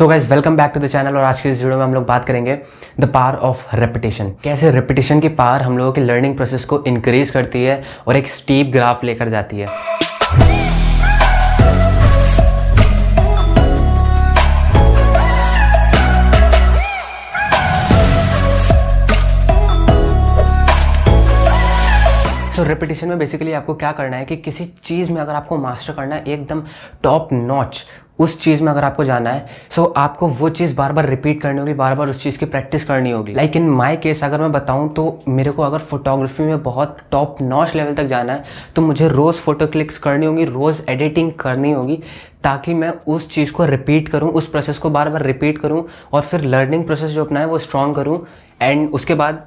So guys welcome back to the channel और आज के इस वीडियो में हम लोग बात करेंगे द पावर ऑफ़ रेपिटेशन कैसे रेपिटेशन की पावर हम लोगों के लर्निंग प्रोसेस को इंक्रीज करती है और एक स्टीप ग्राफ लेकर जाती है। सो रेपिटेशन में बेसिकली आपको क्या करना है कि किसी चीज़ में अगर आपको मास्टर करना है, एकदम टॉप नॉच उस चीज़ में अगर आपको जाना है सो so आपको वो चीज़ बार बार रिपीट करनी होगी बार बार उस चीज़ की प्रैक्टिस करनी होगी। लाइक इन माई केस अगर मैं बताऊँ तो मेरे को अगर फोटोग्राफी में बहुत टॉप नॉच लेवल तक जाना है तो मुझे रोज़ फ़ोटो क्लिक्स करनी होगी रोज़ एडिटिंग करनी होगी ताकि मैं उस चीज़ को रिपीट करूँ उस प्रोसेस को बार बार रिपीट करूँ और फिर लर्निंग प्रोसेस जो अपना है वो स्ट्रॉन्ग करूँ एंड उसके बाद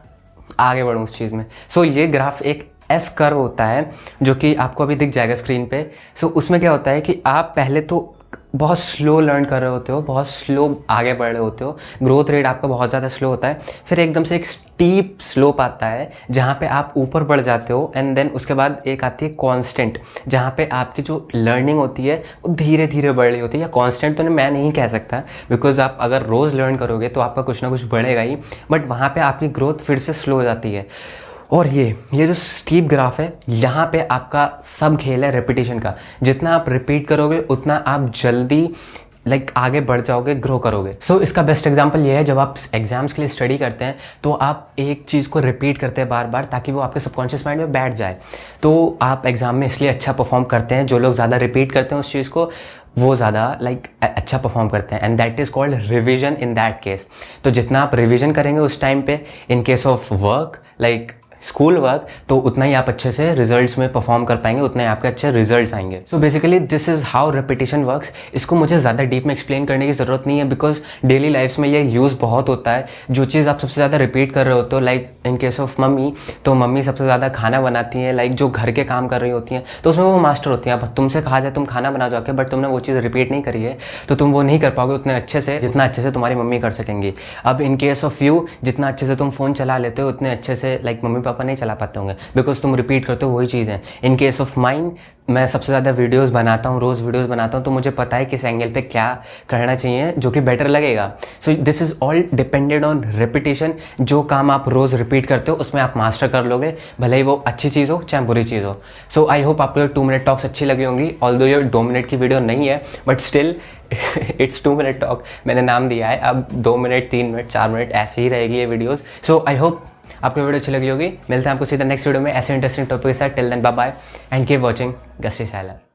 आगे बढ़ूँ उस चीज़ में। सो so, ये ग्राफ एक एस कर्व होता है जो कि आपको अभी दिख जाएगा स्क्रीन पे। सो so, उसमें क्या होता है कि आप पहले तो बहुत स्लो लर्न कर रहे होते हो, बहुत स्लो आगे बढ़ रहे होते हो। ग्रोथ रेट आपका बहुत ज़्यादा स्लो होता है। फिर एकदम से एक स्टीप स्लोप आता है, जहाँ पे आप ऊपर बढ़ जाते हो एंड देन उसके बाद एक आती है कांस्टेंट जहाँ पे आपकी जो लर्निंग होती है, वो धीरे धीरे बढ़ रही होती है। या कांस्टेंट तो मैं नहीं कह सकता बिकॉज़ आप अगर रोज़ लर्न करोगे तो आपका कुछ ना कुछ बढ़ेगा ही बट वहाँ पर आपकी ग्रोथ फिर से स्लो हो जाती है। और ये ये जो स्टीप ग्राफ है यहाँ पे आपका सब खेल है रिपीटेशन का। जितना आप रिपीट करोगे उतना आप जल्दी लाइक like, आगे बढ़ जाओगे ग्रो करोगे। सो so, इसका बेस्ट एग्ज़ाम्पल ये है जब आप एग्ज़ाम्स के लिए स्टडी करते हैं तो आप एक चीज़ को रिपीट करते हैं बार बार ताकि वो आपके सबकॉन्शियस माइंड में बैठ जाए। तो आप एग्ज़ाम में इसलिए अच्छा परफॉर्म करते हैं जो लोग ज़्यादा रिपीट करते हैं उस चीज़ को वो ज़्यादा लाइक like, अच्छा परफॉर्म करते हैं। And that is called revision in that case तो जितना आप रिविजन करेंगे उस टाइम पे in case of work like school work तो उतना ही आप अच्छे से रिजल्ट्स में परफॉर्म कर पाएँगे, उतने आपके अच्छे रिजल्ट्स आएँगे। So basically this is how repetition works इसको मुझे ज़्यादा डीप में एक्सप्लेन करने की ज़रूरत नहीं है बिकॉज़ डेली लाइफ में ये यूज़ बहुत होता है। जो चीज़ आप सबसे ज़्यादा रिपीट कर रहे होते हो like in case of mummy तो मम्मी सबसे ज़्यादा खाना बनाती हैं लाइक जो घर के काम कर रही होती हैं तो उसमें वो मास्टर होती हैं। अब तुमसे कहा जाए, तुम खाना बना जाओगे बट तुमने वो चीज़ रिपीट नहीं करी है तो तुम वो नहीं कर पाओगे उतने अच्छे से, जितना अच्छे से तुम्हारी मम्मी कर सकेंगी। अब इन केस ऑफ़ यू जितना अच्छे से तुम फ़ोन चला लेते हो, उतने अच्छे से लाइक मम्मी पापा नहीं चला पाते होंगे। बिकॉज़ तुम रिपीट करते हो, वही चीज़ है। इन केस ऑफ़ माइंड मैं सबसे ज़्यादा वीडियोस बनाता हूँ, रोज़ वीडियोस बनाता हूँ तो मुझे पता है किस एंगल पे क्या करना चाहिए, जो कि बेटर लगेगा। So this is all depended on repetition जो काम आप रोज़ रिपीट करते हो, उसमें आप मास्टर कर लोगे, भले ही वो अच्छी चीज़ हो, चाहे बुरी चीज़ हो। सो आई होप आपको टू मिनट टॉक्स अच्छी लगी होंगी। ऑल दो ये दो मिनट की वीडियो नहीं है but still it's two minute talk मैंने नाम दिया है, अब दो मिनट तीन मिनट चार मिनट ऐसे ही रहेगी ये वीडियोज़ सो आई होप आपको वीडियो अच्छी लगी होगी। मिलते हैं आपको सीधा नेक्स्ट वीडियो में। ऐसे इंटरेस्टिंग टॉपिक के साथ। Till then bye bye and keep watching gusty sailor